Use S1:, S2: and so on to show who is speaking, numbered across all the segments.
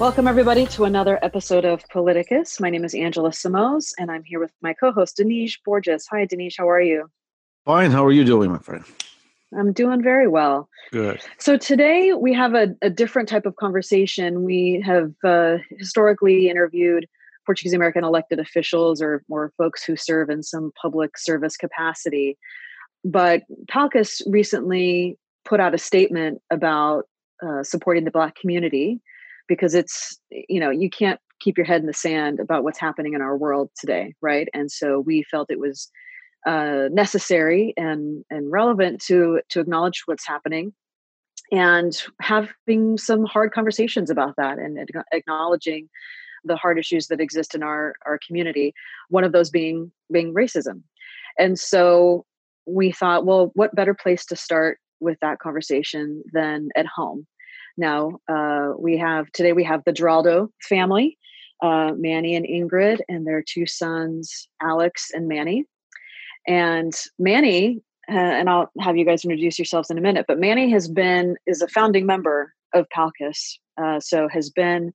S1: Welcome, everybody, to another episode of Politicus. My name is Angela Simões, and I'm here with my co host, Denise Borges. Hi, Denise. How are you?
S2: Fine. How are you doing, my friend?
S1: I'm doing very well.
S2: Good.
S1: So, today we have a, a different type of conversation. We have uh, historically interviewed Portuguese American elected officials or, or folks who serve in some public service capacity. But PALCUS recently put out a statement about uh, supporting the Black community because it's you know you can't keep your head in the sand about what's happening in our world today right? And so we felt it was uh, necessary and and relevant to to acknowledge what's happening and having some hard conversations about that and acknowledging the hard issues that exist in our our community one of those being being racism. And so we thought well what better place to start with that conversation than at home now uh, we have today we have the Giraldo family, uh, Manny and Ingrid, and their two sons, Alex and Manny. And Manny, uh, and I'll have you guys introduce yourselves in a minute, but Manny has been is a founding member of PALCUS, uh, so has been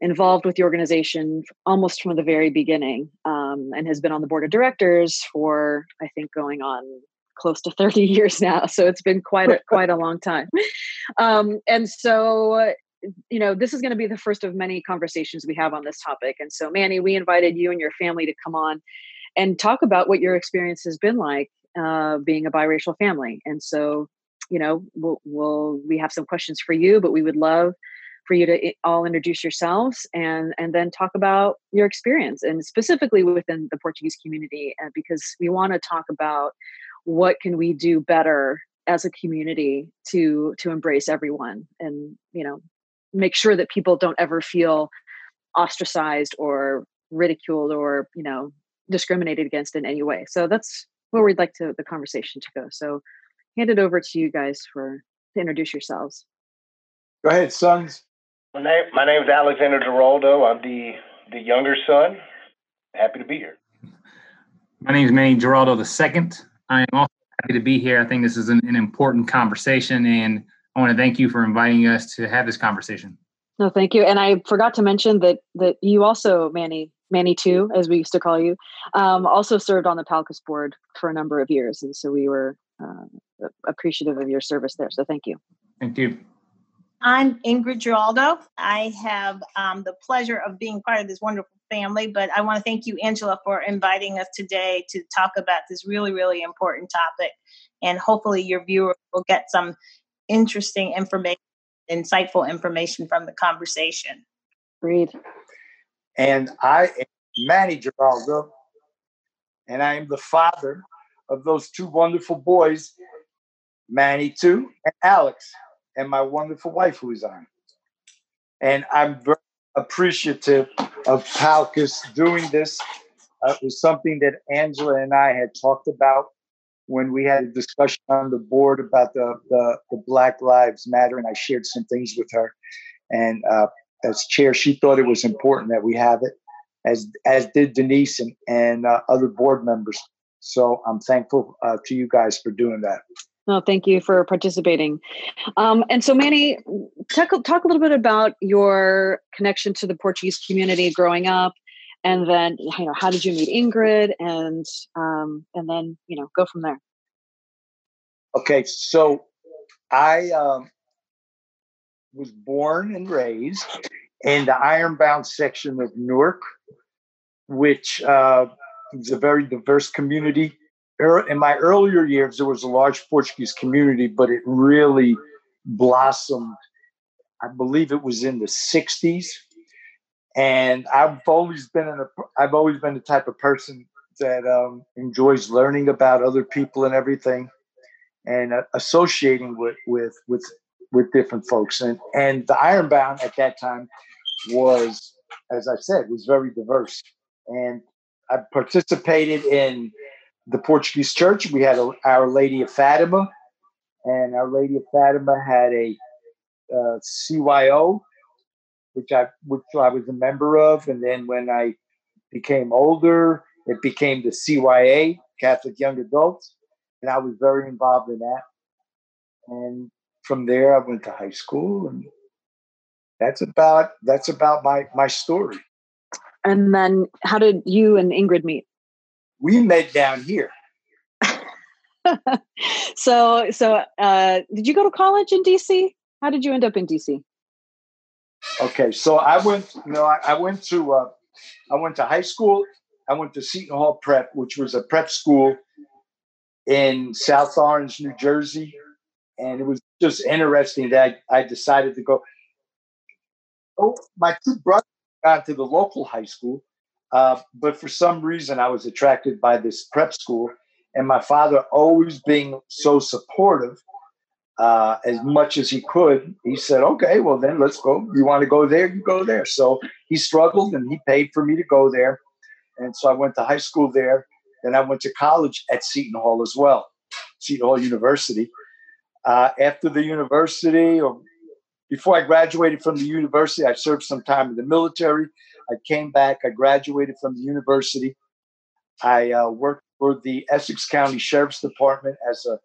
S1: involved with the organization almost from the very beginning, um, and has been on the board of directors for I think going on close to 30 years now so it's been quite a quite a long time um, and so you know this is going to be the first of many conversations we have on this topic and so manny we invited you and your family to come on and talk about what your experience has been like uh, being a biracial family and so you know we'll, we'll we have some questions for you but we would love for you to all introduce yourselves and and then talk about your experience and specifically within the portuguese community uh, because we want to talk about what can we do better as a community to to embrace everyone and you know make sure that people don't ever feel ostracized or ridiculed or you know discriminated against in any way. So that's where we'd like to the conversation to go. So hand it over to you guys for to introduce yourselves.
S2: Go ahead sons.
S3: My name my name is alexander giraldo i'm the the younger son. Happy to be here.
S4: My name is manny giraldo the second. I am also happy to be here. I think this is an, an important conversation, and I want to thank you for inviting us to have this conversation.
S1: No, thank you. And I forgot to mention that that you also, Manny, Manny too, as we used to call you, um, also served on the PALCUS board for a number of years, and so we were uh, appreciative of your service there. So thank you.
S4: Thank you.
S5: I'm Ingrid Giraldo. I have um, the pleasure of being part of this wonderful family, but I want to thank you, Angela, for inviting us today to talk about this really, really important topic. And hopefully, your viewer will get some interesting information, insightful information from the conversation.
S1: Agreed.
S6: And I am Manny Giraldo, and I am the father of those two wonderful boys, Manny too, and Alex, and my wonderful wife who is on. And I'm very appreciative of PALCUS doing this. Uh, it was something that Angela and I had talked about when we had a discussion on the board about the, the, the Black Lives Matter, and I shared some things with her. And uh, as chair, she thought it was important that we have it, as as did Denise and, and uh, other board members. So I'm thankful uh, to you guys for doing that.
S1: No, thank you for participating. Um, and so, Manny, talk, talk a little bit about your connection to the Portuguese community growing up, and then you know how did you meet Ingrid, and um, and then you know go from there.
S6: Okay, so I um, was born and raised in the Ironbound section of Newark, which uh, is a very diverse community in my earlier years, there was a large Portuguese community, but it really blossomed. I believe it was in the '60s, and I've always been in a. I've always been the type of person that um, enjoys learning about other people and everything, and uh, associating with with with with different folks. And and the Ironbound at that time was, as I said, was very diverse. And I participated in the Portuguese church. We had a, Our Lady of Fatima, and Our Lady of Fatima had a uh, CYO, which I which I was a member of, and then when I became older, it became the CYA, Catholic Young Adults, and I was very involved in that. And from there, I went to high school, and that's about that's about my my story.
S1: And then, how did you and Ingrid meet?
S6: We met down here.
S1: so, so uh, did you go to college in DC? How did you end up in DC?
S6: Okay, so I went. You know, I, I went to uh, I went to high school. I went to Seton Hall Prep, which was a prep school in South Orange, New Jersey, and it was just interesting that I, I decided to go. Oh, my two brothers got to the local high school, uh, but for some reason I was attracted by this prep school, and my father always being so supportive uh, as much as he could, he said, okay, well, then let's go. You want to go there? You go there. So he struggled and he paid for me to go there. And so I went to high school there. Then I went to college at Seton Hall as well, Seton Hall University. Uh, after the university, or before I graduated from the university, I served some time in the military. I came back, I graduated from the university. I uh, worked for the Essex County Sheriff's Department as a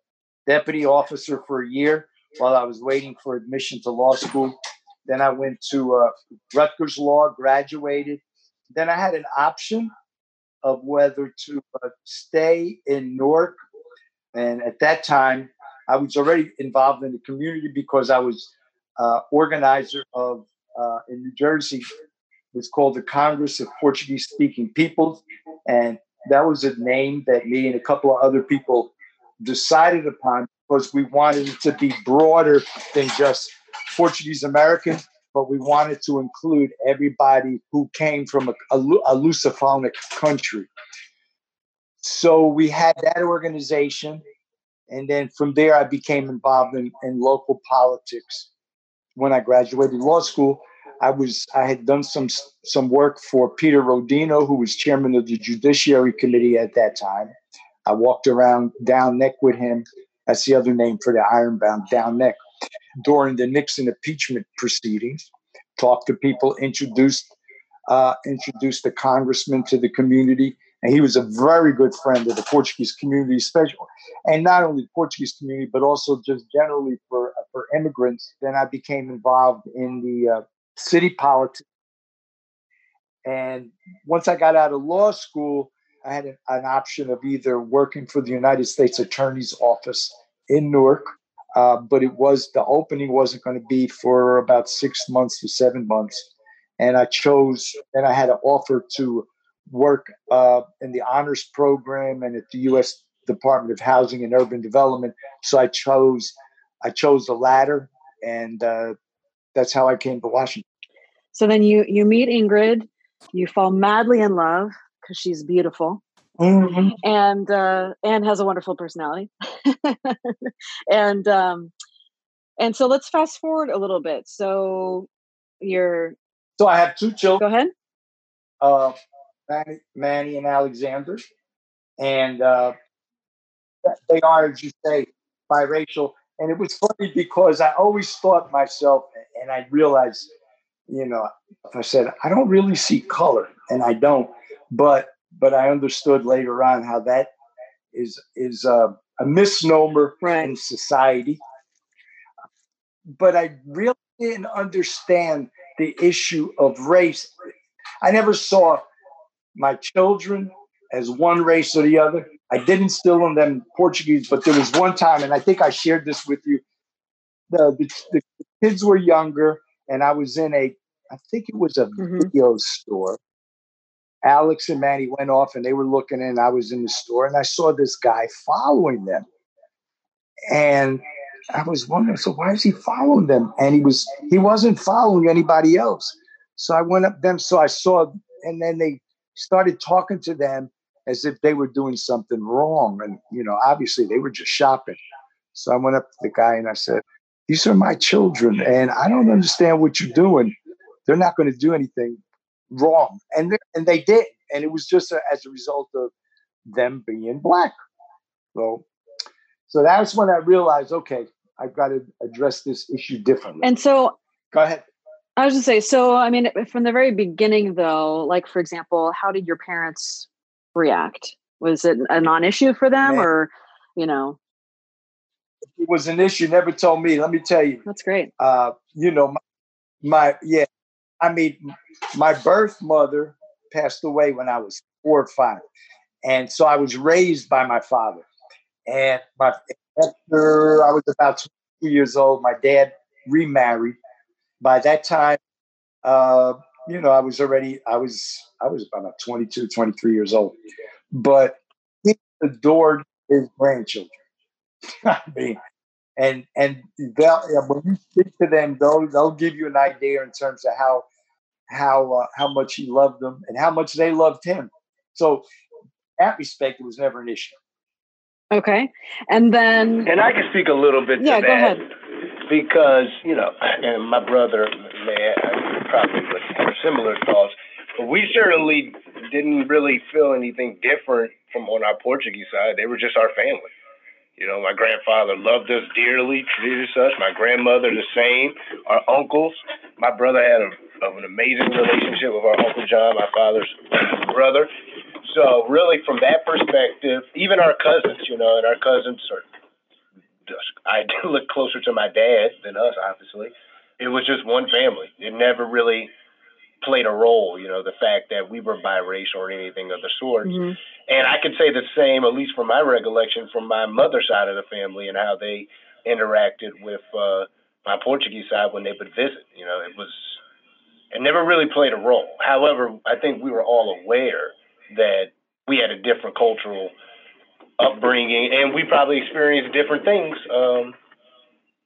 S6: deputy officer for a year while I was waiting for admission to law school. Then I went to uh, Rutgers Law, graduated. Then I had an option of whether to uh, stay in Newark. And at that time, I was already involved in the community because I was uh, organizer of uh, in New Jersey. It's called the Congress of Portuguese Speaking Peoples. And that was a name that me and a couple of other people decided upon because we wanted it to be broader than just Portuguese Americans, but we wanted to include everybody who came from a, a, a Lusophonic country. So we had that organization. And then from there, I became involved in, in local politics. When I graduated law school, I was I had done some some work for Peter Rodino, who was chairman of the Judiciary Committee at that time. I walked around down neck with him. That's the other name for the ironbound down neck during the Nixon impeachment proceedings. Talked to people, introduced uh, introduced the congressman to the community, and he was a very good friend of the Portuguese community, especially, and not only the Portuguese community, but also just generally for for immigrants. Then I became involved in the uh, city politics, and once I got out of law school, I had an, an, option of either working for the United States Attorney's Office in Newark, uh, but it was the opening wasn't going to be for about six months to seven months, and I chose. And I had an offer to work uh, in the honors program and at the U.S. Department of Housing and Urban Development. So I chose I chose the latter, and uh, that's how I came to Washington.
S1: So then you you meet Ingrid, you fall madly in love because she's beautiful mm-hmm. and uh, and has a wonderful personality. and um, and so let's fast forward a little bit. So you're.
S6: So I have two children.
S1: Go ahead.
S6: Uh, Manny, Manny and Alexander, and uh, they are, as you say, biracial. And it was funny because I always thought myself, and I realized, you know, if I said I don't really see color, and I don't, but but I understood later on how that is is a, a misnomer right. in society. But I really didn't understand the issue of race. I never saw my children as one race or the other. I didn't instill in them Portuguese, but there was one time, and I think I shared this with you. The, the, the kids were younger, and I was in a, I think it was a mm-hmm. video store, Alex and Manny went off and they were looking in. I was in the store and I saw this guy following them. And I was wondering, so why is he following them? And he was he wasn't following anybody else. So I went up them. So I saw, and then they started talking to them as if they were doing something wrong. And you know, obviously they were just shopping. So I went up to the guy and I said, These are my children, and I don't understand what you're doing. They're not going to do anything wrong, and and they did. and it was just a, as a result of them being black. So, so that's when I realized, okay, I've got to address this issue differently.
S1: And so,
S6: go ahead.
S1: I was just say, so I mean, from the very beginning, though, like for example, how did your parents react? Was it a non-issue for them, Man. or you know?
S6: It was an issue. Never told me. Let me tell you.
S1: That's great.
S6: Uh, you know, my, my yeah. I mean, my birth mother passed away when I was four or five, and so I was raised by my father. And my after I was about two years old, my dad remarried. By that time, uh, you know, I was already I was I was about 22, 23 years old. But he adored his grandchildren. I mean, and and they'll, when you speak to them, they'll they'll give you an idea in terms of how how uh, how much he loved them and how much they loved him. So, that respect, it was never an issue.
S1: Okay, and then
S3: and I can speak a little bit.
S1: Yeah, go
S3: that
S1: ahead.
S3: Because you know, and my brother may probably would have similar thoughts, but we certainly didn't really feel anything different from on our Portuguese side. They were just our family. You know, my grandfather loved us dearly, treated us. My grandmother the same. Our uncles. My brother had a, an amazing relationship with our uncle John, my father's brother. So really, from that perspective, even our cousins, you know, and our cousins are. I look closer to my dad than us, obviously. It was just one family. It never really played a role, you know, the fact that we were biracial or anything of the sort. Mm-hmm. And I can say the same, at least from my recollection, from my mother's side of the family and how they interacted with uh, my Portuguese side when they would visit. You know, it was, it never really played a role. However, I think we were all aware that we had a different cultural upbringing and we probably experienced different things um,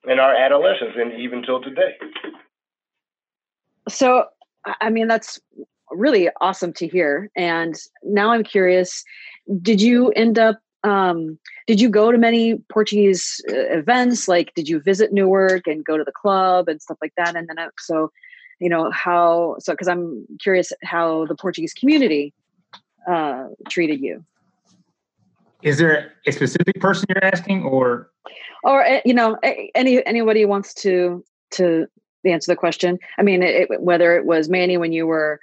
S3: in our adolescence and even till today.
S1: So I mean, that's really awesome to hear. And now I'm curious did you end up um, did you go to many Portuguese uh, events? Like, did you visit Newark and go to the club and stuff like that? And then, uh, so, you know, how, so, cause I'm curious how the Portuguese community uh, treated you.
S4: Is there a specific person you're asking or?
S1: Or, eh, you know, any, anybody wants to, to answer the question. I mean, it, whether it was Manny when you were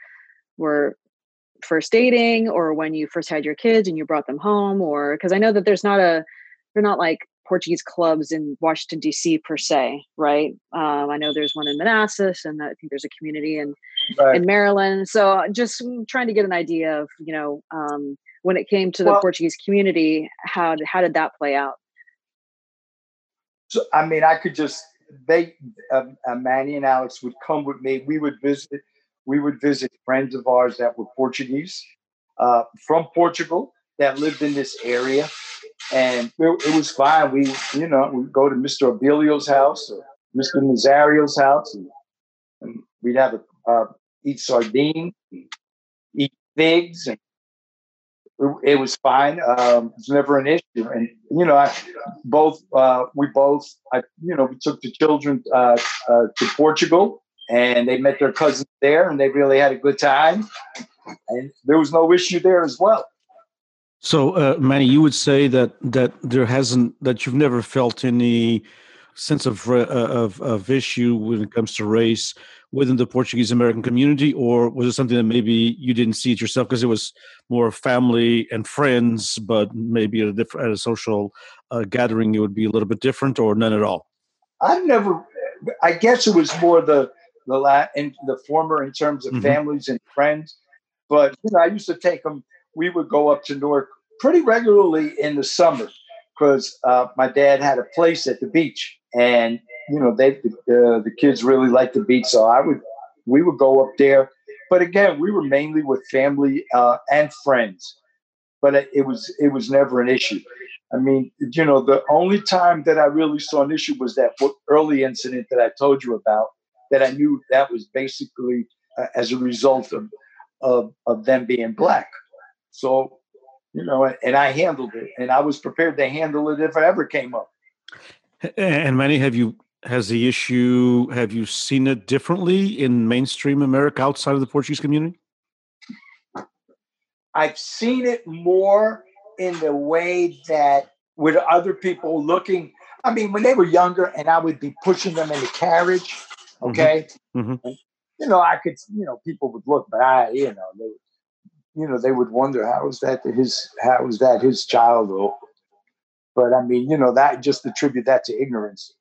S1: were first dating, or when you first had your kids and you brought them home, or because I know that there's not a they're not like Portuguese clubs in Washington D.C. per se, right? Um, I know there's one in Manassas, and I think there's a community in right. in Maryland. So just trying to get an idea of you know um, when it came to the well, Portuguese community, how how did that play out?
S6: So I mean, I could just they um, uh, Manny and Alex would come with me. We would visit. We would visit friends of ours that were Portuguese uh, from Portugal that lived in this area, and it, it was fine. We, you know, we'd go to Mr. Abilio's house or Mr. Nazario's house, and, and we'd have a uh, eat sardines, eat figs, and it was fine. Um, it was never an issue. And you know, I, both uh, we both, I, you know, we took the children uh, uh, to Portugal, and they met their cousins there, and they really had a good time. And there was no issue there as well.
S2: So, uh, Manny, you would say that that there hasn't that you've never felt any sense of uh, of, of issue when it comes to race within the Portuguese American community, or was it something that maybe you didn't see it yourself because it was more family and friends, but maybe at a different at a social uh, gathering it would be a little bit different, or none at all?
S6: I've never. I guess it was more the the la- and the former in terms of mm-hmm. families and friends, but you know, I used to take them. We would go up to Newark pretty regularly in the summer because uh, my dad had a place at the beach, and you know, they uh, the kids really liked the beach, so I would we would go up there. But again, we were mainly with family uh, and friends, but it was it was never an issue. I mean, you know, the only time that I really saw an issue was that early incident that I told you about. That I knew that was basically uh, as a result of, of of them being black. So, you know, and I handled it, and I was prepared to handle it if it ever came up.
S2: And Manny, have you has the issue have you seen it differently in mainstream america outside of the portuguese community
S6: I've seen it more in the way that with other people looking. I mean, when they were younger, and I would be pushing them in the carriage.
S2: Mm-hmm.
S6: Okay,
S2: Mm-hmm.
S6: you know, I could, you know, people would look, but I, you know, they, you know, they would wonder how is that his, how is that his child? But I mean, you know, that just attribute that to ignorance.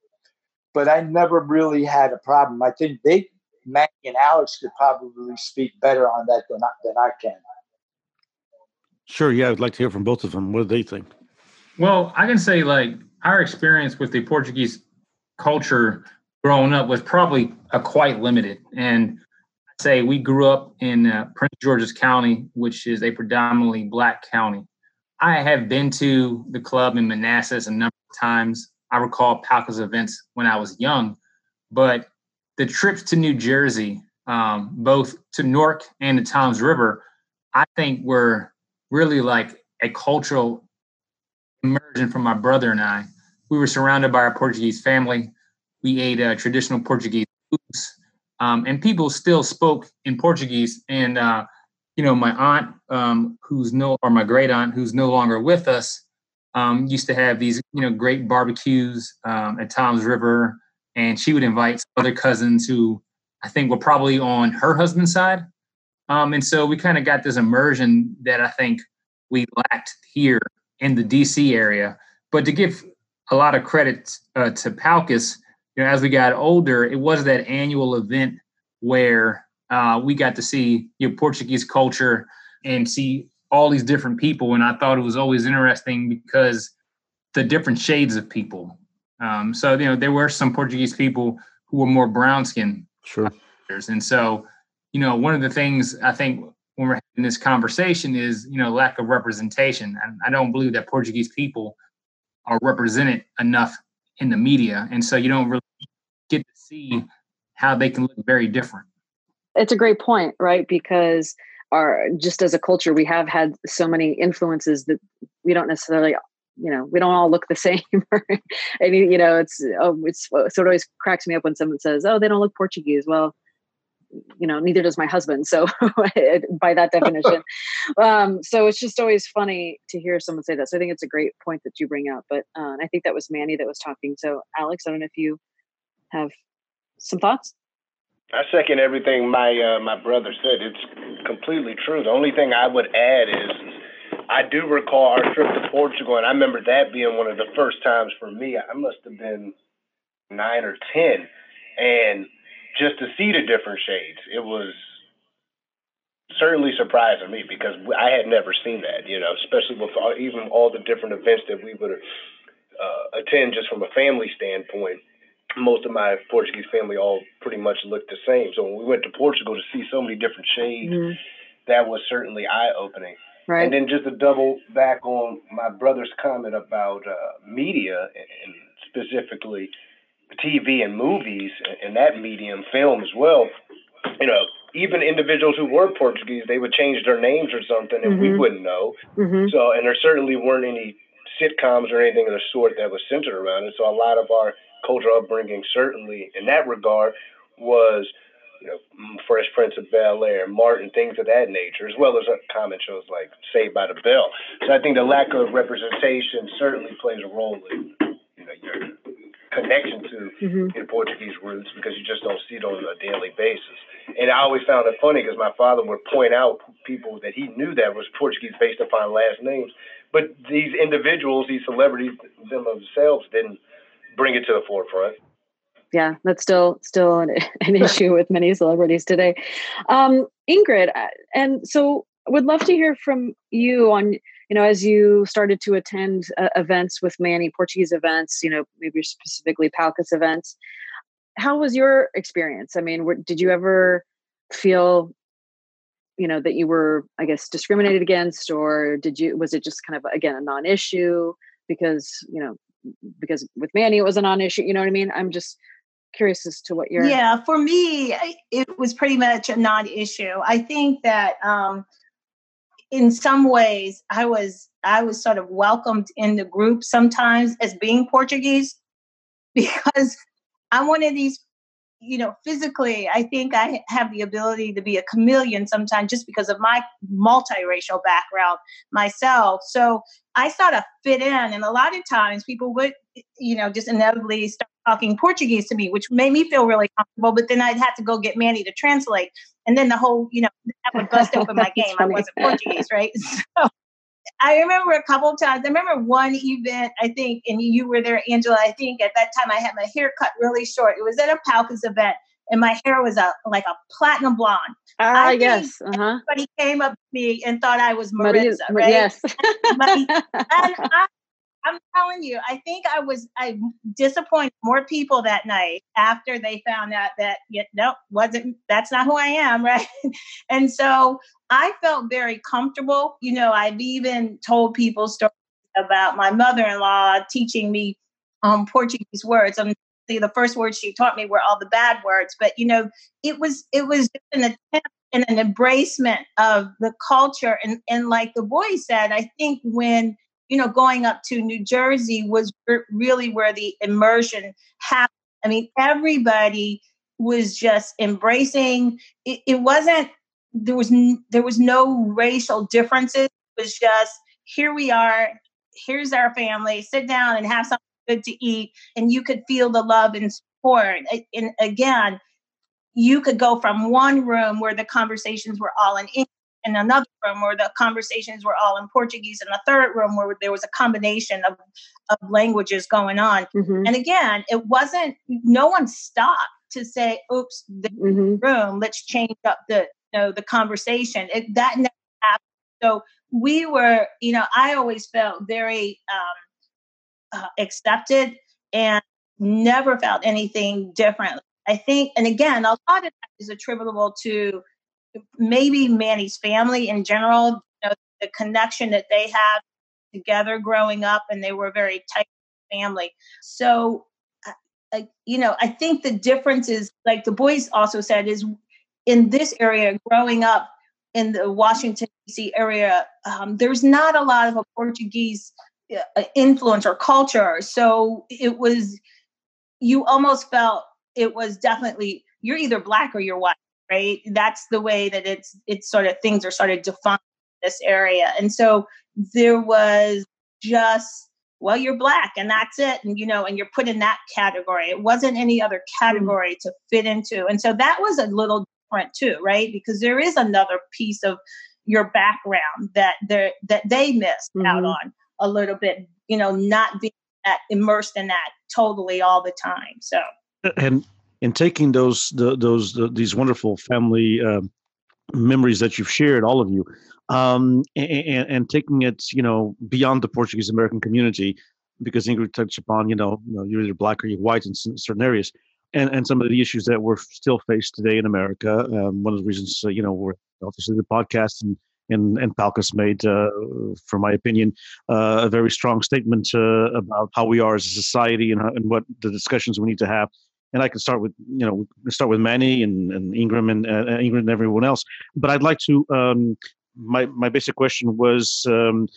S6: But I never really had a problem. I think they, Maggie and Alex could probably speak better on that than I, than I can.
S2: Sure. Yeah, I'd like to hear from both of them. What do they think?
S4: Well, I can say like our experience with the Portuguese culture growing up was probably a quite limited. And I'd say we grew up in uh, Prince George's County, which is a predominantly black county. I have been to the club in Manassas a number of times. I recall Palcus events when I was young, but the trips to New Jersey, um, both to Newark and to Toms River, I think were really like a cultural immersion for my brother and I. We were surrounded by our Portuguese family. We ate uh, traditional Portuguese foods, um, and people still spoke in Portuguese. And uh, you know, my aunt, um, who's no, or my great aunt, who's no longer with us, um, used to have these, you know, great barbecues um, at Toms River, and she would invite other cousins who I think were probably on her husband's side. Um, and so we kind of got this immersion that I think we lacked here in the DC area. But to give a lot of credit uh, to Palcus, you know, as we got older, it was that annual event where uh, we got to see you know, Portuguese culture and see all these different people. And I thought it was always interesting because the different shades of people. Um, so, you know, there were some Portuguese people who were more brown skinned.
S2: Sure.
S4: And so, you know, one of the things I think when we're having this conversation is, you know, lack of representation. And I don't believe that Portuguese people are represented enough in the media. And so you don't really get to see how they can look very different.
S1: It's a great point, right? Because our just as a culture, we have had so many influences that we don't necessarily you know we don't all look the same. And you know it's oh it's so it always cracks me up when someone says oh they don't look portuguese. Well you know neither does my husband. So by that definition. Um, so it's just always funny to hear someone say that. So i think it's a great point that you bring up. But uh, i think that was manny that was talking. So alex i don't know if you have some thoughts
S3: I second everything my uh, my brother said. It's completely true. The only thing I would add is I do recall our trip to Portugal, and I remember that being one of the first times for me. I must have been nine or ten, and just to see the different shades, it was certainly surprising me because I had never seen that. You know, especially with all, even all the different events that we would uh, attend, just from a family standpoint. Most of my Portuguese family all pretty much looked the same. So when we went to Portugal to see so many different shades, mm-hmm. that was certainly eye opening.
S1: Right.
S3: And then just to double back on my brother's comment about uh, media and specifically TV and movies and that medium, film as well. You know, even individuals who were Portuguese, they would change their names or something, and mm-hmm. we wouldn't know.
S1: Mm-hmm.
S3: So, and there certainly weren't any sitcoms or anything of the sort that was centered around it. So, a lot of our cultural upbringing, certainly in that regard, was you know, Fresh Prince of Bel Air, Martin, things of that nature, as well as common shows like Saved by the Bell. So I think the lack of representation certainly plays a role in you know your connection to
S1: mm-hmm.
S3: your Portuguese roots because you just don't see it on a daily basis. And I always found it funny because my father would point out people that he knew that was Portuguese based upon last names, but these individuals, these celebrities themselves, didn't bring it to the forefront
S1: yeah, that's still still an, an issue with many celebrities today. Um, Ingrid, uh, and so would love to hear from you on you know as you started to attend uh, events with Manny Portuguese events, you know maybe specifically Palcus events. How was your experience? I mean, did you ever feel you know that you were i guess discriminated against or did you was it just kind of again a non-issue because you know because with manny it was a non-issue you know what i mean? I'm just curious as to what your
S5: yeah for me it was pretty much a non-issue. I think that um in some ways i was i was sort of welcomed in the group sometimes as being portuguese because i'm one of these you know, physically, I think I have the ability to be a chameleon sometimes just because of my multiracial background myself. So I sort of fit in. And a lot of times people would, you know, just inevitably start talking Portuguese to me, which made me feel really comfortable. But then I'd have to go get Manny to translate. And then the whole, you know, that would bust open my game. I wasn't Portuguese, right? So I remember a couple of times. I remember one event, I think, and you were there, Angela. I think at that time I had my hair cut really short. It was at a Palcus event, and my hair was a like a platinum blonde.
S1: Ah, yes.
S5: Uh-huh. Everybody came up to me and thought I was Mariza, right?
S1: Yes.
S5: and I, I'm telling you, I think I was I disappointed more people that night after they found out that nope, wasn't that's not who I am, right? and so I felt very comfortable. You know, I've even told people stories about my mother-in-law teaching me um, Portuguese words. Um, the first words she taught me were all the bad words, but you know, it was it was just an attempt and an embracement of the culture. And and like the boy said, I think when you know, going up to New Jersey was really where the immersion happened. I mean, everybody was just embracing. It, it wasn't there was n- there was no racial differences. It was just here we are. Here's our family. Sit down and have something good to eat, and you could feel the love and support. And again, you could go from one room where the conversations were all in English in another room where the conversations were all in Portuguese, and a third room where there was a combination of, of languages going on. Mm-hmm. And again, it wasn't, no one stopped to say, oops, the mm-hmm. room, let's change up the, you know, the conversation. It, that never happened. So we were, you know, I always felt very um, uh, accepted and never felt anything different. I think, and again, a lot of that is attributable to maybe Manny's family in general, you know, the connection that they have together growing up, and they were a very tight family. So, you know, I think the difference is, like the boys also said, is in this area, growing up in the Washington D.C. area, um, there's not a lot of a Portuguese uh, influence or culture. So it was, you almost felt it was definitely you're either black or you're white right? That's the way that it's it's sort of things are sort of defined in this area. And so there was just well you're black and that's it and you know and you're put in that category it wasn't any other mm-hmm. category mm-hmm. to fit into and so that was a little different too right because there is another piece of your background that they that they missed mm-hmm. out on a little bit you know not being that immersed in that totally all the time so
S2: and in taking those the, those the, these wonderful family uh, memories that you've shared, all of you, um, and, and, taking it, you know, beyond the Portuguese American community, because Ingrid touched upon, you know, you you're either black or you're white in certain areas, and and some of the issues that we're still faced today in America. Um, one of the reasons, uh, you know, we're obviously the podcast and and, and Palcus made, uh, for my opinion, uh, a very strong statement uh, about how we are as a society and, and what the discussions we need to have and I can start with you know start with Manny and, and Ingram and uh, Ingrid and everyone else. But I'd like to um, my my basic question was. Um,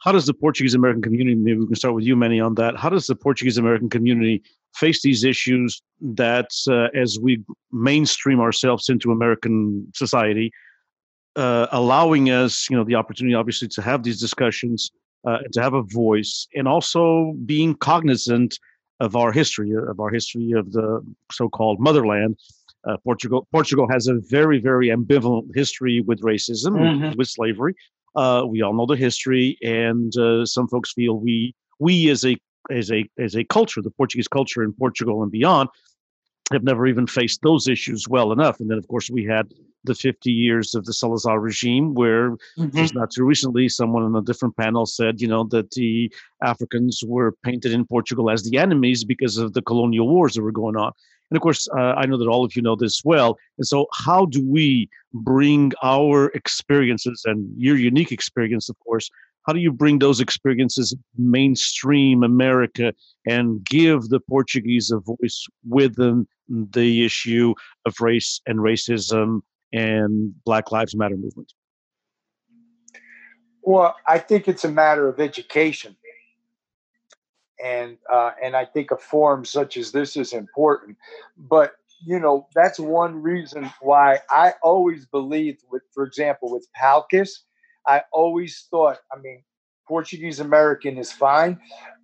S2: how does the Portuguese American community, maybe we can start with you, Manny, on that. How does the Portuguese American community face these issues that, uh, as we mainstream ourselves into American society, uh, allowing us, you know, the opportunity, obviously, to have these discussions, uh, to have a voice, and also being cognizant of our history, of our history of the so-called motherland. Uh, Portugal, Portugal has a very, very ambivalent history with racism, mm-hmm. with slavery. Uh, we all know the history, and uh, some folks feel we, we as a as a as a culture, the Portuguese culture in Portugal and beyond, have never even faced those issues well enough. And then, of course, we had the 50 years of the Salazar regime, where mm-hmm. just not too recently, someone on a different panel said, you know, that the Africans were painted in Portugal as the enemies because of the colonial wars that were going on. And of course, uh, I know that all of you know this well. And so, how do we bring our experiences and your unique experience, of course, how do you bring those experiences mainstream America and give the Portuguese a voice within the issue of race and racism and Black Lives Matter movement?
S6: Well, I think it's a matter of education, and uh, and I think a forum such as this is important. But you know, that's one reason why I always believed with, for example, with Palcus, I always thought, I mean, Portuguese American is fine,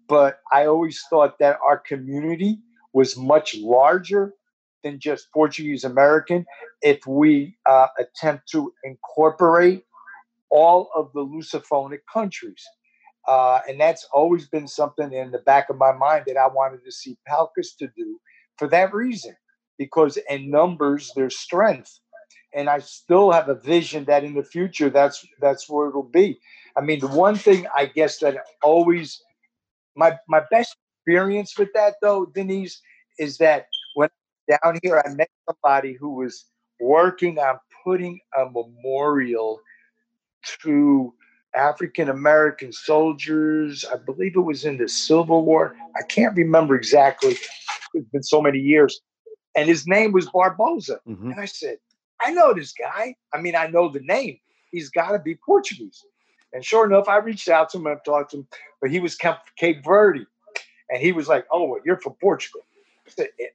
S6: but I always thought that our community was much larger than just Portuguese American if we uh, attempt to incorporate all of the Lusophonic countries. Uh, and that's always been something in the back of my mind that I wanted to see Palcus to do for that reason, because in numbers there's strength, and I still have a vision that in the future that's that's where it'll be. I mean, the one thing I guess that always my my best experience with that though, Denise, is that down here I met somebody who was working on putting a memorial to African American soldiers. I believe it was in the Civil War. I can't remember exactly. It's been so many years. And his name was Barbosa. Mm-hmm. And I said, I know this guy. I mean, I know the name. He's got to be Portuguese. And sure enough, I reached out to him and talked to him, but he was Cape Verde. And he was like, Oh, well, you're from Portugal.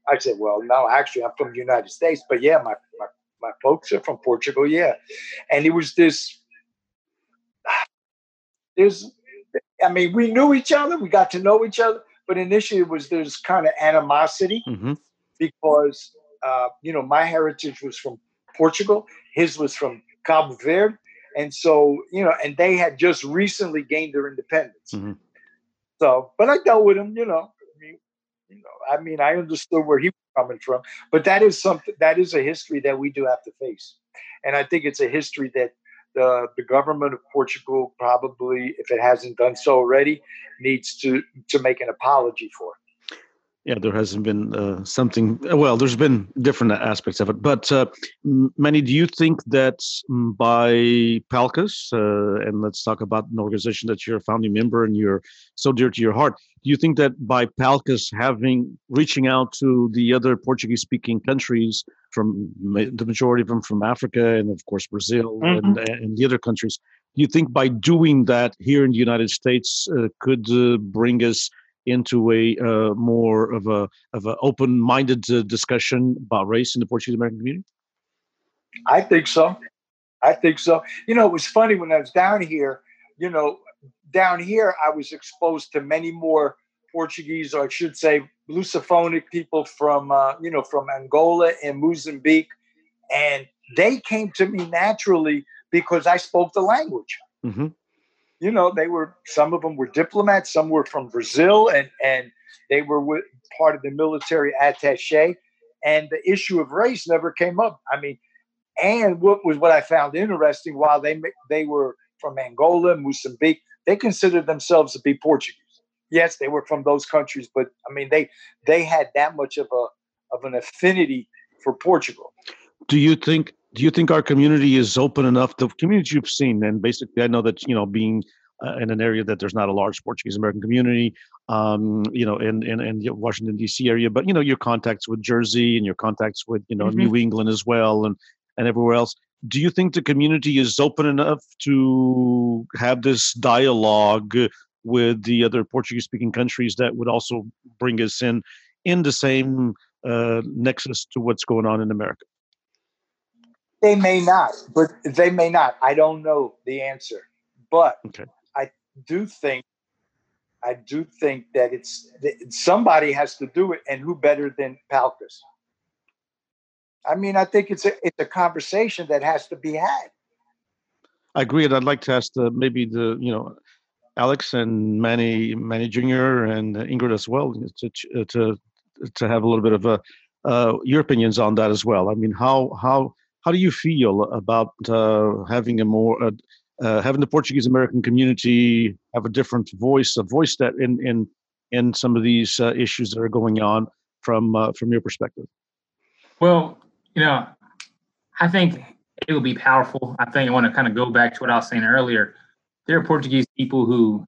S6: I said, Well, no, actually, I'm from the United States. But yeah, my, my, my folks are from Portugal. Yeah. And it was this there's I mean, we knew each other, we got to know each other, but initially it was there's kind of animosity mm-hmm. because uh, you know my heritage was from Portugal, his was from Cabo Verde, and so you know, and they had just recently gained their independence. Mm-hmm. So, but I dealt with him, you know. You know, I mean, I understood where he was coming from, but that is something that is a history that we do have to face, and I think it's a history that the, the government of Portugal probably, if it hasn't done so already, needs to to make an apology for.
S2: Yeah, there hasn't been uh, something. Well, there's been different aspects of it, but uh, Manny, do you think that by Palcus, uh, and let's talk about an organization that you're a founding member and you're so dear to your heart, do you think that by Palcus having reaching out to the other Portuguese-speaking countries, from the majority of them from Africa and of course Brazil mm-hmm. and, and the other countries, do you think by doing that here in the United States uh, could uh, bring us into a uh, more of a of an open-minded uh, discussion about race in the Portuguese American community?
S6: I think so. I think so. You know, it was funny when I was down here. You know, down here I was exposed to many more Portuguese, or I should say, Lusophonic people from uh, you know from Angola and Mozambique, and they came to me naturally because I spoke the language. Mm-hmm you know, they were some of them were diplomats, some were from Brazil, and and they were with, part of the military attaché. And the issue of race never came up. I mean, and what was what I found interesting, while they they were from Angola, Mozambique, they considered themselves to be Portuguese. Yes, they were from those countries, but I mean, they they had that much of a of an affinity for Portugal.
S2: Do you think do you think our community is open enough? The community you've seen, and basically, I know that you know being uh, in an area that there's not a large Portuguese American community, um, you know, in, in in the Washington D.C. area, but you know your contacts with Jersey and your contacts with you know mm-hmm. New England as well, and and everywhere else. Do you think the community is open enough to have this dialogue with the other Portuguese-speaking countries that would also bring us in in the same uh, nexus to what's going on in America?
S6: They may not, but they may not. I don't know the answer, but okay. I do think I do think that it's somebody has to do it, and who better than Palcus? I mean, I think it's a it's a conversation that has to be had.
S2: I agree, and I'd like to ask the, maybe the you know Alex and Manny Manny Jr. and Ingrid as well to to to have a little bit of a uh, your opinions on that as well. I mean, how how how do you feel about uh, having a more uh, uh, having the Portuguese American community have a different voice, a voice that in in in some of these uh, issues that are going on from uh, from your perspective?
S4: Well, you know, I think it will be powerful. I think I want to kind of go back to what I was saying earlier. There are Portuguese people who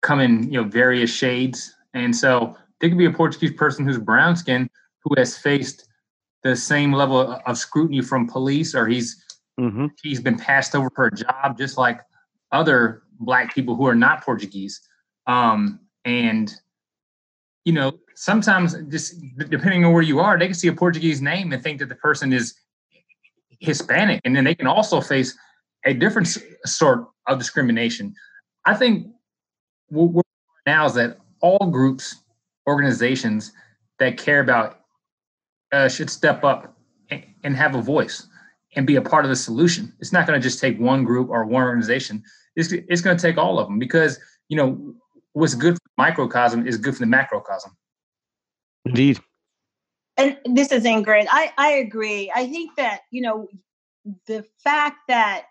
S4: come in, you know, various shades, and so there could be a Portuguese person who's brown skin who has faced the same level of scrutiny from police or he's mm-hmm. he's been passed over for a job just like other black people who are not Portuguese. Um, and you know, sometimes just depending on where you are, they can see a Portuguese name and think that the person is Hispanic, and then they can also face a different sort of discrimination. I think what now is that all groups, organizations that care about uh, should step up and, and have a voice and be a part of the solution. It's not going to just take one group or one organization. It's, it's going to take all of them because you know what's good for the microcosm is good for the macrocosm.
S2: Indeed.
S5: And this is Ingrid. I, I agree. I think that, you know, the fact that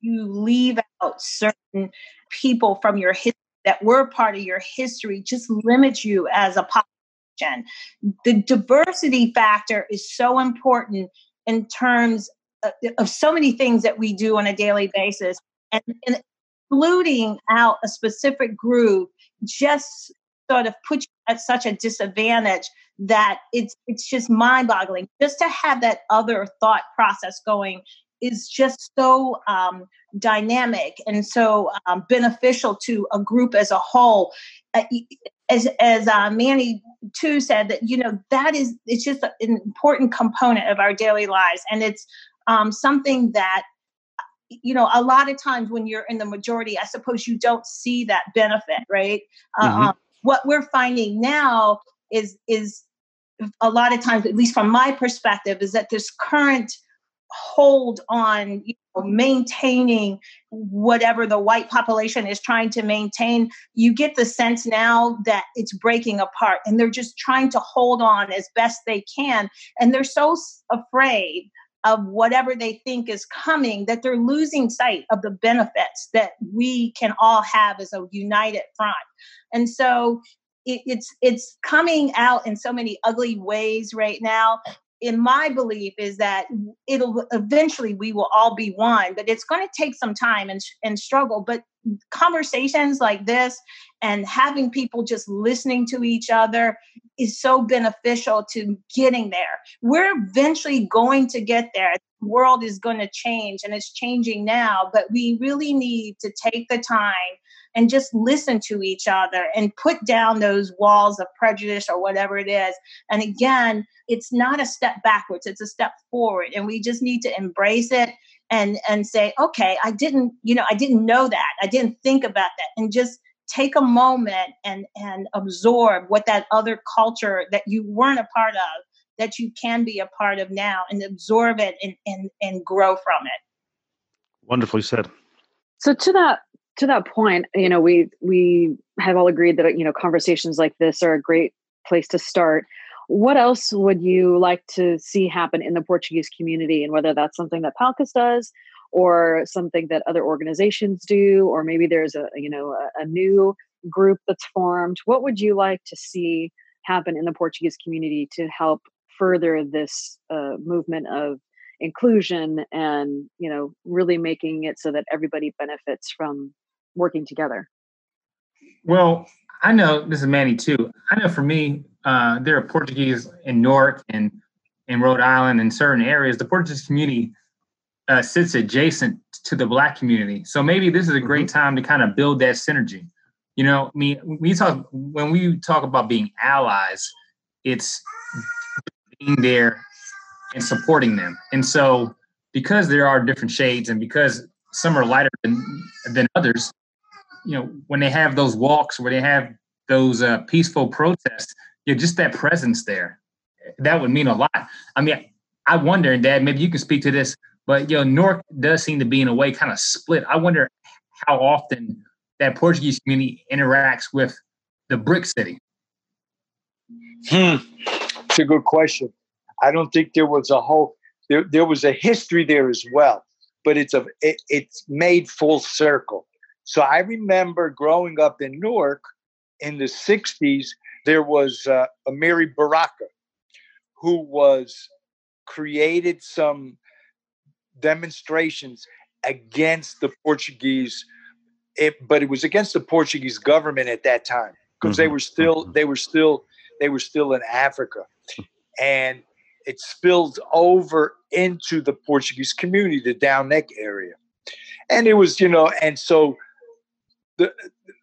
S5: you leave out certain people from your history that were part of your history just limits you as a population. The diversity factor is so important in terms of, of so many things that we do on a daily basis. And, and including out a specific group just sort of puts you at such a disadvantage that it's it's just mind-boggling just to have that other thought process going is just so um, dynamic and so um, beneficial to a group as a whole. Uh, as as uh, Manny too said that you know that is it's just an important component of our daily lives, and it's um, something that you know a lot of times when you're in the majority, I suppose you don't see that benefit, right? Uh, mm-hmm. Um, what we're finding now is is a lot of times, at least from my perspective, is that this current hold on you maintaining whatever the white population is trying to maintain you get the sense now that it's breaking apart and they're just trying to hold on as best they can and they're so afraid of whatever they think is coming that they're losing sight of the benefits that we can all have as a united front. And so it, it's it's coming out in so many ugly ways right now in my belief is that it'll eventually we will all be one but it's going to take some time and, and struggle but conversations like this and having people just listening to each other is so beneficial to getting there. We're eventually going to get there. The world is going to change and it's changing now but we really need to take the time and just listen to each other and put down those walls of prejudice or whatever it is. And again, it's not a step backwards, it's a step forward. And we just need to embrace it and and say, okay, I didn't, you know, I didn't know that. I didn't think about that. And just take a moment and and absorb what that other culture that you weren't a part of that you can be a part of now and absorb it and and, and grow from it
S2: wonderfully said
S1: so to that to that point, you know, we we have all agreed that you know conversations like this are a great place to start. What else would you like to see happen in the Portuguese community, and whether that's something that Palcus does, or something that other organizations do, or maybe there's a you know a, a new group that's formed? What would you like to see happen in the Portuguese community to help further this uh, movement of inclusion and you know really making it so that everybody benefits from working together?
S4: Well, I know this is Manny too. I know for me, uh, there are Portuguese in Newark and in Rhode Island in certain areas. The Portuguese community uh, sits adjacent to the Black community, so maybe this is a great mm-hmm. time to kind of build that synergy. You know, I mean, we talk when we talk about being allies, it's being there and supporting them. And so, because there are different shades, and because some are lighter than than others, you know when they have those walks where they have those uh, peaceful protests you know just that presence there that would mean a lot. I mean i wonder dad maybe you can speak to this but you know newark does seem to be in a way kind of split. I wonder how often that portuguese community interacts with the brick city.
S6: Hmm it's a good question. I don't think there was a whole there, there was a history there as well but it's a it, it's made full circle so I remember growing up in Newark in the 60s, there was uh, Amiri Baraka who was created some demonstrations against the Portuguese, it, but it was against the Portuguese government at that time because mm-hmm. they were still mm-hmm. they were still they were still in Africa, and it spilled over into the Portuguese community, the Down Neck area, and it was you know, and so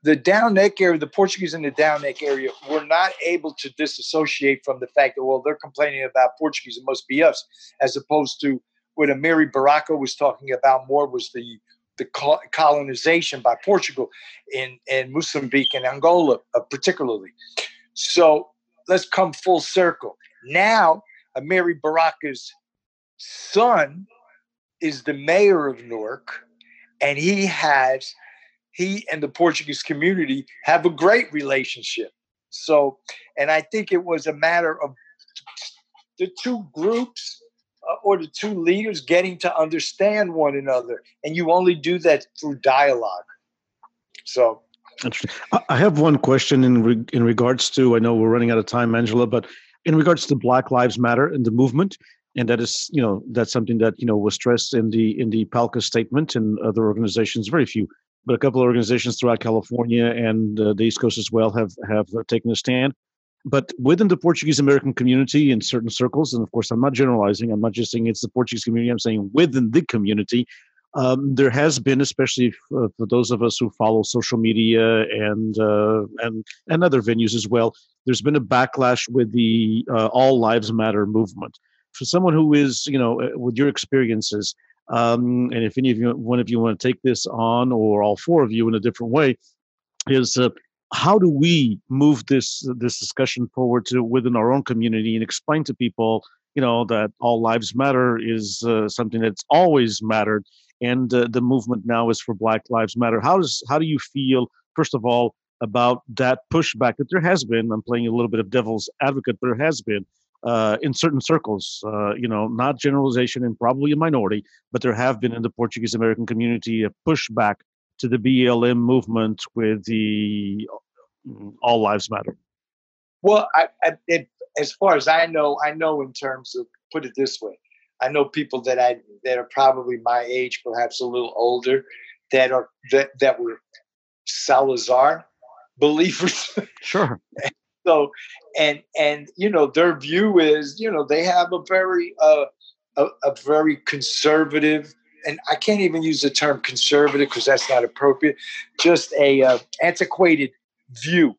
S6: the down neck area, the Portuguese in the down neck area, were not able to disassociate from the fact that well, they're complaining about Portuguese, it must be us, as opposed to what Amiri Baraka was talking about more was the the colonization by Portugal in in Mozambique and Angola, uh, particularly. So let's come full circle. Now, Amiri Baraka's son is the mayor of Newark, and he has he and the Portuguese community have a great relationship. So, and I think it was a matter of the two groups uh, or the two leaders getting to understand one another, and you only do that through dialogue. So,
S2: I have one question in re- in regards to. I know we're running out of time, Angela, but in regards to Black Lives Matter and the movement, and that is you know that's something that you know was stressed in the in the PALCUS statement and other organizations very few but a couple of organizations throughout california and uh, the east coast as well have have uh, taken a stand. But within the portuguese american community in certain circles and of course i'm not generalizing i'm not just saying it's the portuguese community i'm saying within the community um, there has been, especially for, for, those of us who follow social media and uh, and and other venues as well, there's been a backlash with the uh, All Lives Matter movement. For someone who is, you know, uh, with your experiences, um, and if any of you, one of you want to take this on, or all four of you in a different way, is uh, how do we move this this discussion forward to within our own community and explain to people, you know, that all lives matter is uh, something that's always mattered, and uh, the movement now is for Black Lives Matter. How does how do you feel, first of all, about that pushback that there has been? I'm playing a little bit of devil's advocate, but there has been uh, in certain circles, uh, you know, not generalization and probably a minority, but there have been in the Portuguese American community a pushback to the BLM movement with the mm, All Lives Matter.
S6: Well, I, I, it, as far as I know, I know in terms of put it this way, I know people that I that are probably my age, perhaps a little older, that are that that were Salazar believers.
S2: Sure.
S6: so and and you know their view is you know they have a very uh, a, a very conservative and I can't even use the term conservative because that's not appropriate. Just a uh, antiquated view,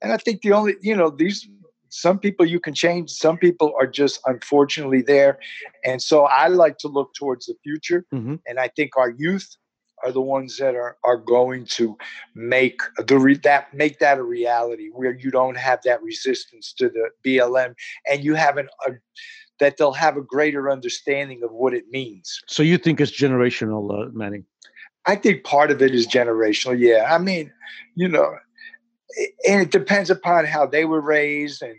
S6: and I think the only you know these some people you can change. Some people are just unfortunately there, and so I like to look towards the future. Mm-hmm. And I think our youth are the ones that are are going to make the re, that make that a reality where you don't have that resistance to the BLM and you have an a, that they'll have a greater understanding of what it means.
S2: So you think it's generational, uh, Manny?
S6: I think part of it is generational. Yeah, I mean, you know, and it depends upon how they were raised and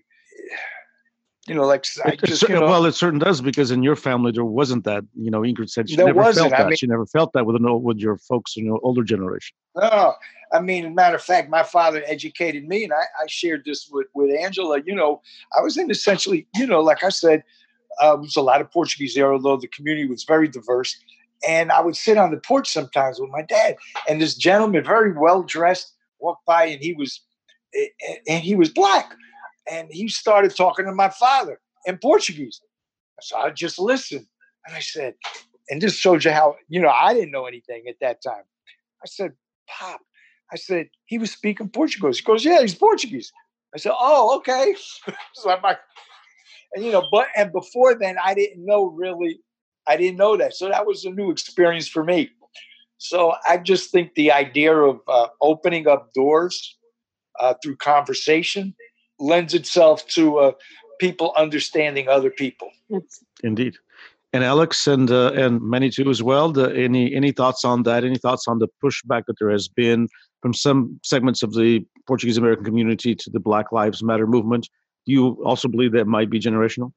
S6: you know, like I just, you know,
S2: well, it certain does because in your family there wasn't that. You know, Ingrid said she never felt that. I mean, she never felt that with an with your folks in your older generation.
S6: No, I mean, matter of fact, my father educated me, and I, I shared this with with Angela. You know, I was in essentially, you know, like I said, uh, there was a lot of Portuguese there, although the community was very diverse. And I would sit on the porch sometimes with my dad, and this gentleman, very well dressed, walked by, and he was, and he was black and he started talking to my father in Portuguese. So I just listened. And I said, and this shows you how, you know, I didn't know anything at that time. I said, Pop, I said, he was speaking Portuguese. He goes, Yeah, he's Portuguese. I said, Oh, okay. so I'm like, and you know, but and before then I didn't know really, I didn't know that. So that was a new experience for me. So I just think the idea of uh, opening up doors uh, through conversation lends itself to uh, people understanding other people.
S2: Indeed. And Alex and uh, and Manny too as well. The, any any thoughts on that? Any thoughts on the pushback that there has been from some segments of the Portuguese American community to the Black Lives Matter movement? Do you also believe that might be generational?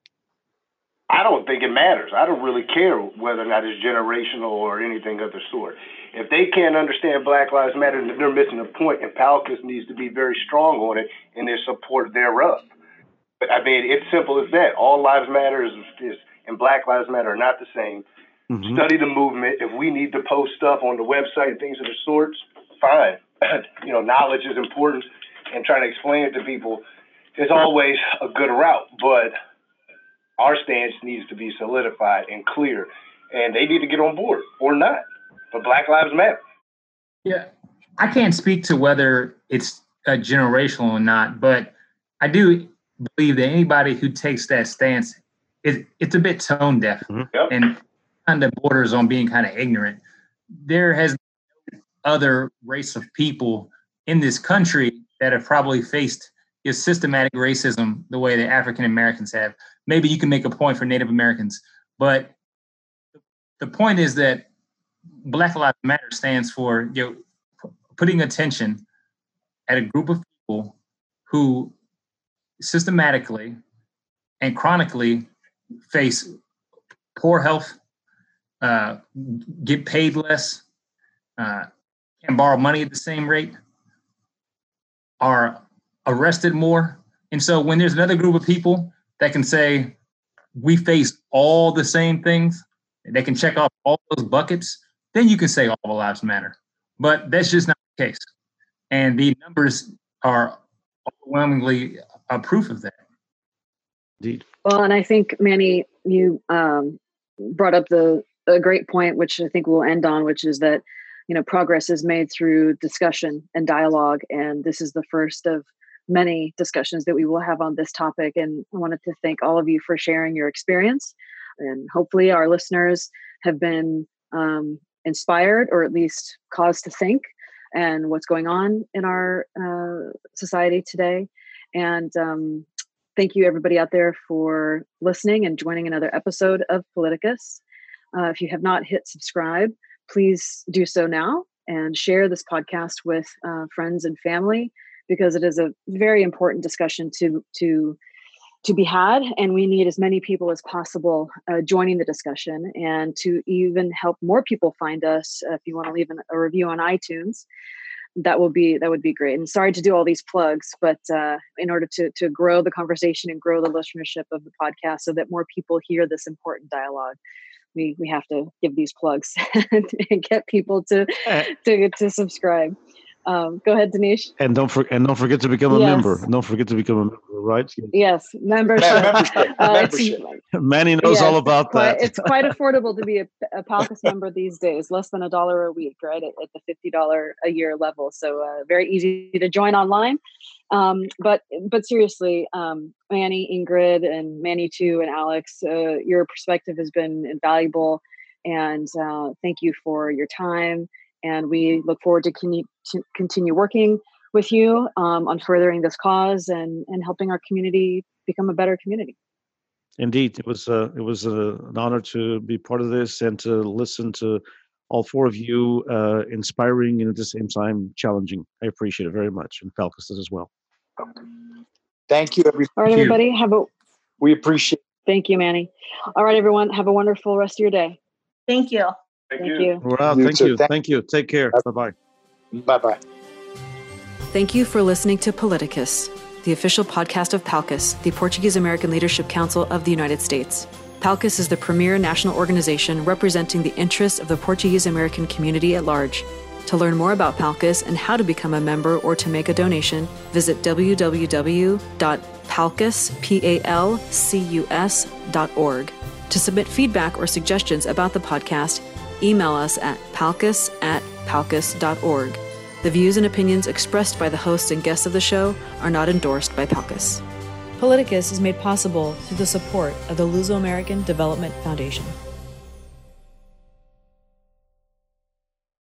S3: I don't think it matters. I don't really care whether or not it's generational or anything of the sort. If they can't understand Black Lives Matter, then they're missing a point, and PALCUS needs to be very strong on it in their support thereof. But I mean, it's simple as that. All lives matter is, is and Black Lives Matter are not the same. Mm-hmm. Study the movement. If we need to post stuff on the website and things of the sorts, fine. you know, knowledge is important, and trying to explain it to people is always a good route. But our stance needs to be solidified and clear, and they need to get on board or not. But Black Lives Matter.
S4: Yeah, I can't speak to whether it's generational or not, but I do believe that anybody who takes that stance, is it's a bit tone deaf
S3: Mm-hmm. Yep.
S4: and kind of borders on being kind of ignorant. There has other race of people in this country that have probably faced is systematic racism the way that African Americans have. Maybe you can make a point for Native Americans, but the point is that Black Lives Matter stands for you know, putting attention at a group of people who systematically and chronically face poor health, uh, get paid less, uh, can borrow money at the same rate, are arrested more. And so when there's another group of people that can say, we face all the same things, they can check off all those buckets, then you can say all the lives matter. But that's just not the case. And the numbers are overwhelmingly a proof of that.
S2: Indeed.
S1: Well, and I think Manny, you um, brought up the a great point, which I think we'll end on, which is that you know progress is made through discussion and dialogue, and this is the first of many discussions that we will have on this topic. And I wanted to thank all of you for sharing your experience, and hopefully our listeners have been um, inspired or at least caused to think and what's going on in our uh, society today. And um, thank you, everybody out there, for listening and joining another episode of Politicus. Uh, if you have not hit subscribe, please do so now and share this podcast with uh, friends and family because it is a very important discussion to to to be had and we need as many people as possible uh, joining the discussion and to even help more people find us. Uh, if you want to leave an, a review on itunes that will be that would be great. And sorry to do all these plugs but uh, in order to to grow the conversation and grow the listenership of the podcast so that more people hear this important dialogue we we have to give these plugs and get people to to to subscribe um, go ahead, Dinesh.
S2: And don't for, and don't forget to become a
S1: Yes.
S2: member. Don't forget to become a member, right?
S1: Yes, membership.
S6: Yeah, membership,
S1: Uh, it's-
S6: membership.
S2: Manny knows all
S1: Yes,
S2: about
S1: quite-
S2: that.
S1: It's quite affordable to be a, a Palcus member these days, less than a dollar a week, right? At, at the fifty dollar a year level, so uh, very easy to join online. Um, but but seriously, um, Manny, Ingrid, and Manny too, and Alex, uh, your perspective has been invaluable, and uh, thank you for your time. And we look forward to, con- to continue working with you um, on furthering this cause and and helping our community become a better community.
S2: Indeed, it was uh, it was uh, an honor to be part of this and to listen to all four of you, uh, inspiring and at the same time challenging. I appreciate it very much, and Palcus does as well.
S6: Thank you, everybody.
S1: All right,
S4: Thank you.
S1: everybody, have a
S6: We appreciate
S1: Thank you, Manny. All right, everyone. Have a wonderful rest of your day.
S5: Thank you.
S3: Thank,
S1: Thank
S3: you.
S1: you.
S2: Well,
S6: You
S2: thank
S6: too.
S2: you,
S6: Thank-
S2: thank you. Take care. Bye bye.
S6: Bye bye.
S7: Thank you for listening to Politicus, the official podcast of PALCUS, the Portuguese American Leadership Council of the United States. PALCUS is the premier national organization representing the interests of the Portuguese American community at large. To learn more about PALCUS and how to become a member or to make a donation, visit www.palcus.org. To submit feedback or suggestions about the podcast, email us at palcus at palcus.org. The views and opinions expressed by the hosts and guests of the show are not endorsed by Palcus. Politicus is made possible through the support of the Luso American Development Foundation.